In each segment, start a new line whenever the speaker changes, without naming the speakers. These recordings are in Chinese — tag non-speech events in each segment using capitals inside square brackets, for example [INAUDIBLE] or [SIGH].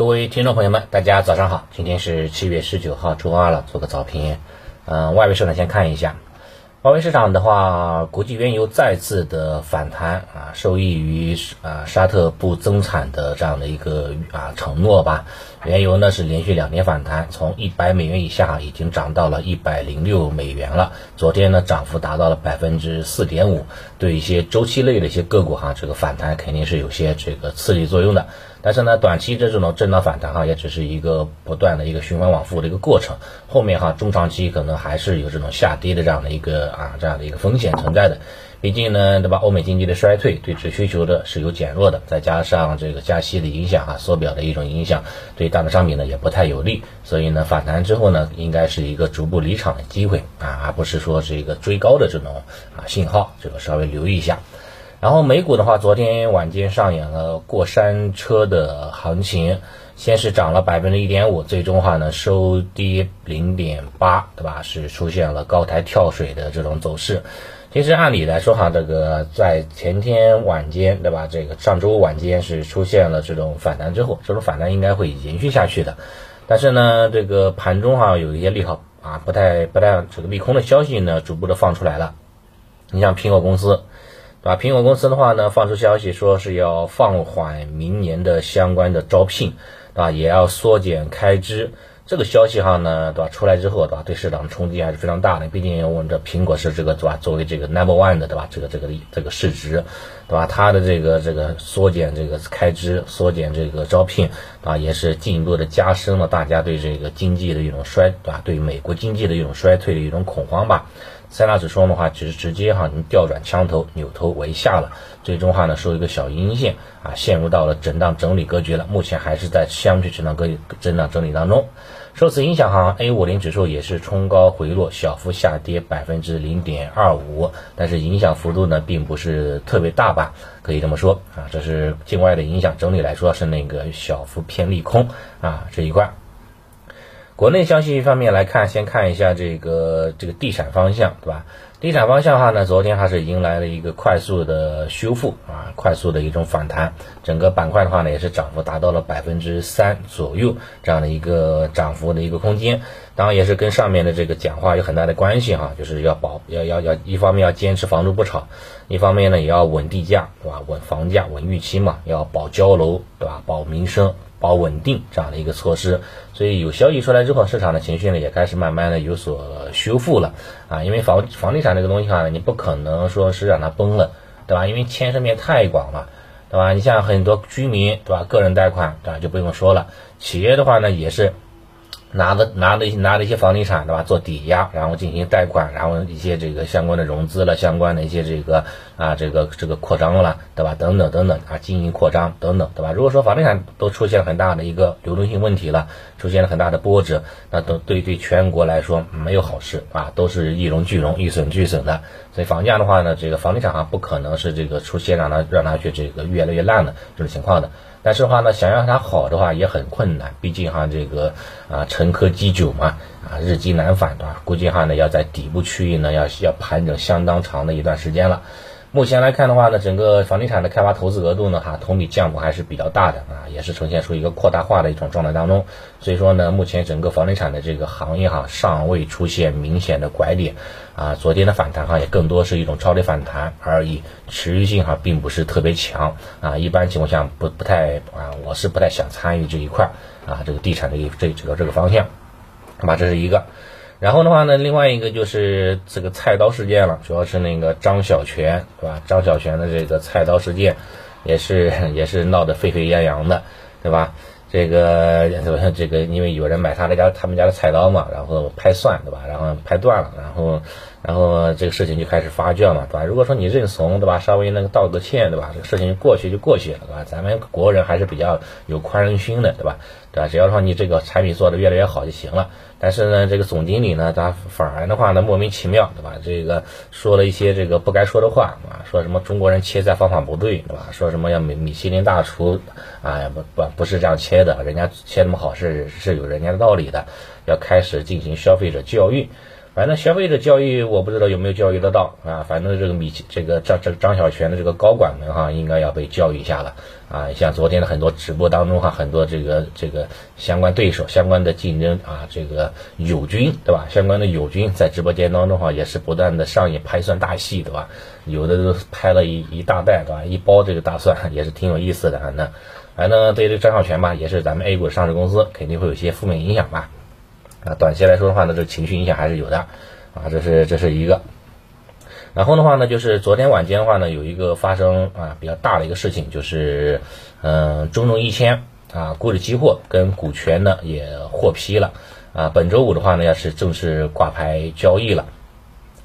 各位听众朋友们，大家早上好，今天是七月十九号，周二了，做个早评。嗯，外围市场先看一下，外围市场的话，国际原油再次的反弹啊，受益于啊沙特不增产的这样的一个啊承诺吧。原油呢是连续两天反弹，从一百美元以下已经涨到了一百零六美元了。昨天呢涨幅达到了百分之四点五，对一些周期类的一些个股哈，这个反弹肯定是有些这个刺激作用的。但是呢，短期的这种震荡反弹哈，也只是一个不断的一个循环往复的一个过程。后面哈，中长期可能还是有这种下跌的这样的一个啊这样的一个风险存在的。毕竟呢，对吧？欧美经济的衰退对纸需求的是有减弱的，再加上这个加息的影响啊，缩表的一种影响，对大宗商品呢也不太有利。所以呢，反弹之后呢，应该是一个逐步离场的机会啊，而不是说是一个追高的这种啊信号。这个稍微留意一下。然后美股的话，昨天晚间上演了过山车的行情，先是涨了百分之一点五，最终话呢收跌零点八，对吧？是出现了高台跳水的这种走势。其实按理来说哈，这个在前天晚间，对吧？这个上周晚间是出现了这种反弹之后，这种反弹应该会延续下去的。但是呢，这个盘中哈有一些利好啊，不太不太这个利空的消息呢，逐步的放出来了。你像苹果公司。对吧？苹果公司的话呢，放出消息说是要放缓明年的相关的招聘，对吧？也要缩减开支。这个消息哈呢，对吧？出来之后，对吧？对市场的冲击还是非常大的。毕竟我们这苹果是这个，对吧？作为这个 number one 的，对吧？这个这个这个市值，对吧？它的这个这个缩减这个开支，缩减这个招聘，啊，也是进一步的加深了大家对这个经济的一种衰，对吧？对美国经济的一种衰退的一种恐慌吧。三大指数的话，只是直接哈，你调转枪头，扭头为下了，最终哈呢收一个小阴线啊，陷入到了震荡整理格局了。目前还是在相对震荡格局震荡整理当中。受此影响哈，A 五零指数也是冲高回落，小幅下跌百分之零点二五，但是影响幅度呢并不是特别大吧，可以这么说啊，这是境外的影响，整体来说是那个小幅偏利空啊这一块。国内消息方面来看，先看一下这个这个地产方向，对吧？地产方向的话呢，昨天还是迎来了一个快速的修复啊，快速的一种反弹。整个板块的话呢，也是涨幅达到了百分之三左右这样的一个涨幅的一个空间。当然也是跟上面的这个讲话有很大的关系哈，就是要保要要要一方面要坚持房住不炒，一方面呢也要稳地价，对吧？稳房价、稳预期嘛，要保交楼，对吧？保民生。保稳定这样的一个措施，所以有消息出来之后，市场的情绪呢也开始慢慢的有所修复了啊，因为房房地产这个东西啊，你不可能说是让它崩了，对吧？因为牵涉面太广了，对吧？你像很多居民，对吧？个人贷款，对吧？就不用说了，企业的话呢也是。拿的拿的拿的一些房地产对吧做抵押，然后进行贷款，然后一些这个相关的融资了，相关的一些这个啊这个这个扩张了，对吧？等等等等啊，经营扩张等等，对吧？如果说房地产都出现很大的一个流动性问题了，出现了很大的波折，那都对对全国来说没有好事啊，都是一荣俱荣，一损俱损的。所以房价的话呢，这个房地产啊不可能是这个出现让它让它去这个越来越烂的这种情况的。但是话呢，想让它好的话也很困难，毕竟哈这个啊沉疴积久嘛，啊日积难返的？估计哈呢要在底部区域呢要要盘整相当长的一段时间了。目前来看的话呢，整个房地产的开发投资额度呢，哈，同比降幅还是比较大的啊，也是呈现出一个扩大化的一种状态当中。所以说呢，目前整个房地产的这个行业哈，尚未出现明显的拐点啊。昨天的反弹哈，也更多是一种超跌反弹而已，持续性哈，并不是特别强啊。一般情况下不不太啊，我是不太想参与这一块啊，这个地产的这这个这个方向，那么这是一个。然后的话呢，另外一个就是这个菜刀事件了，主要是那个张小泉，对吧？张小泉的这个菜刀事件，也是 [LAUGHS] 也是闹得沸沸扬扬的，对吧？这个 [LAUGHS] 这个，因为有人买他的家他们家的菜刀嘛，然后拍蒜，对吧？然后拍断了，然后。然后这个事情就开始发酵嘛，对吧？如果说你认怂，对吧？稍微那个道个歉，对吧？这个事情就过去就过去了，对吧？咱们国人还是比较有宽容心的，对吧？对吧？只要说你这个产品做的越来越好就行了。但是呢，这个总经理呢，他反而的话呢，莫名其妙，对吧？这个说了一些这个不该说的话说什么中国人切菜方法不对，对吧？说什么要米米其林大厨啊，不不不是这样切的，人家切那么好是是有人家的道理的，要开始进行消费者教育。反正消费者教育我不知道有没有教育得到啊，反正这个米这个张这张小泉的这个高管们哈，应该要被教育一下了啊。像昨天的很多直播当中哈，很多这个这个相关对手、相关的竞争啊，这个友军对吧？相关的友军在直播间当中哈，也是不断的上演拍蒜大戏对吧？有的都拍了一一大袋对吧？一包这个大蒜 [LAUGHS] 也是挺有意思的啊。那。反正对这个张小泉吧，也是咱们 A 股上市公司，肯定会有些负面影响吧。啊，短期来说的话呢，这情绪影响还是有的，啊，这是这是一个。然后的话呢，就是昨天晚间的话呢，有一个发生啊比较大的一个事情，就是嗯，中证一千啊股指期货跟股权呢也获批了，啊，本周五的话呢，要是正式挂牌交易了。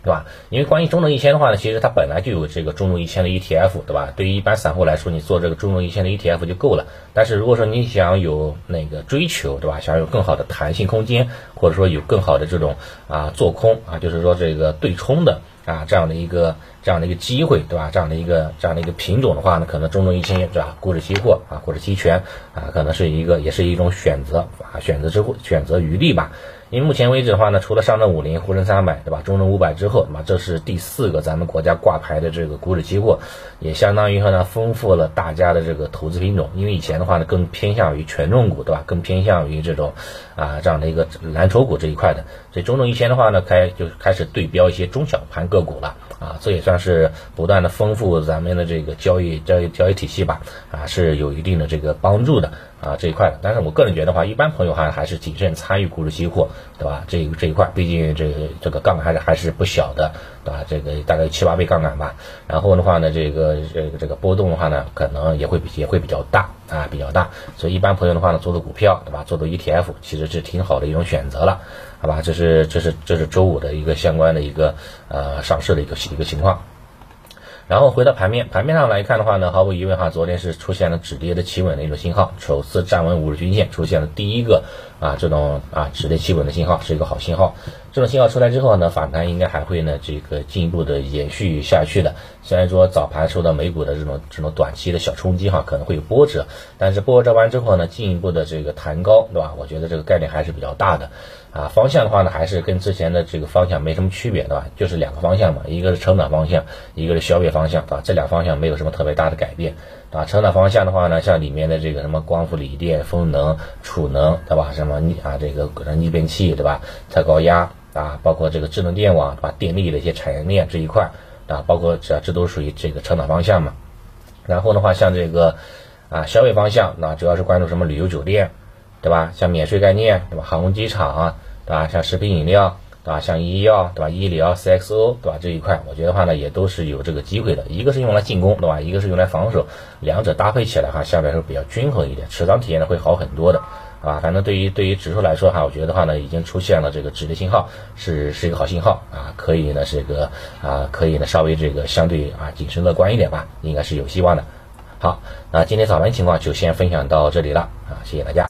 对吧？因为关于中证一千的话呢，其实它本来就有这个中证一千的 ETF，对吧？对于一般散户来说，你做这个中证一千的 ETF 就够了。但是如果说你想有那个追求，对吧？想有更好的弹性空间，或者说有更好的这种啊做空啊，就是说这个对冲的啊这样的一个这样的一个机会，对吧？这样的一个这样的一个品种的话呢，可能中证一千对吧？股指期货啊或者期权啊，可能是一个也是一种选择啊，选择之后选择余地吧。因为目前为止的话呢，除了上证五零、沪深三百，对吧？中证五百之后，那么这是第四个咱们国家挂牌的这个股指期货，也相当于说呢，丰富了大家的这个投资品种。因为以前的话呢，更偏向于权重股，对吧？更偏向于这种啊这样的一个蓝筹股这一块的。所以中证一千的话呢，开就开始对标一些中小盘个股了啊，这也算是不断的丰富咱们的这个交易交易交易体系吧啊，是有一定的这个帮助的。啊，这一块的，但是我个人觉得话，一般朋友还还是谨慎参与股指期货，对吧？这这一块，毕竟这个这个杠杆还是还是不小的，对吧？这个大概七八倍杠杆吧。然后的话呢，这个这个这个波动的话呢，可能也会也会比较大啊，比较大。所以一般朋友的话呢，做做股票，对吧？做做 ETF，其实是挺好的一种选择了，好吧？这是这是这是周五的一个相关的一个呃上市的一个一个情况。然后回到盘面，盘面上来看的话呢，毫无疑问哈，昨天是出现了止跌的企稳的一种信号，首次站稳五日均线，出现了第一个啊这种啊止跌企稳的信号，是一个好信号。这种信号出来之后呢，反弹应该还会呢这个进一步的延续下去的。虽然说早盘受到美股的这种这种短期的小冲击哈，可能会有波折，但是波折完之后呢，进一步的这个弹高，对吧？我觉得这个概率还是比较大的。啊，方向的话呢，还是跟之前的这个方向没什么区别，对吧？就是两个方向嘛，一个是成长方向，一个是消费方向，对吧？这俩方向没有什么特别大的改变，啊？成长方向的话呢，像里面的这个什么光伏、锂电、风能、储能，对吧？什么逆啊这个逆变器，对吧？特高压啊，包括这个智能电网，把？电力的一些产业链这一块啊，包括这这都属于这个成长方向嘛。然后的话，像这个啊消费方向，那主要是关注什么旅游酒店，对吧？像免税概念，对吧？航空机场啊。对吧？像食品饮料，对吧？像医药，对吧？医疗、CXO，对吧？这一块，我觉得话呢，也都是有这个机会的。一个是用来进攻，对吧？一个是用来防守，两者搭配起来哈，相对来说比较均衡一点，持仓体验呢会好很多的，啊，反正对于对于指数来说哈，我觉得话呢，已经出现了这个止跌信号，是是一个好信号啊，可以呢这个啊，可以呢稍微这个相对啊谨慎乐观一点吧，应该是有希望的。好，那今天早盘情况就先分享到这里了啊，谢谢大家。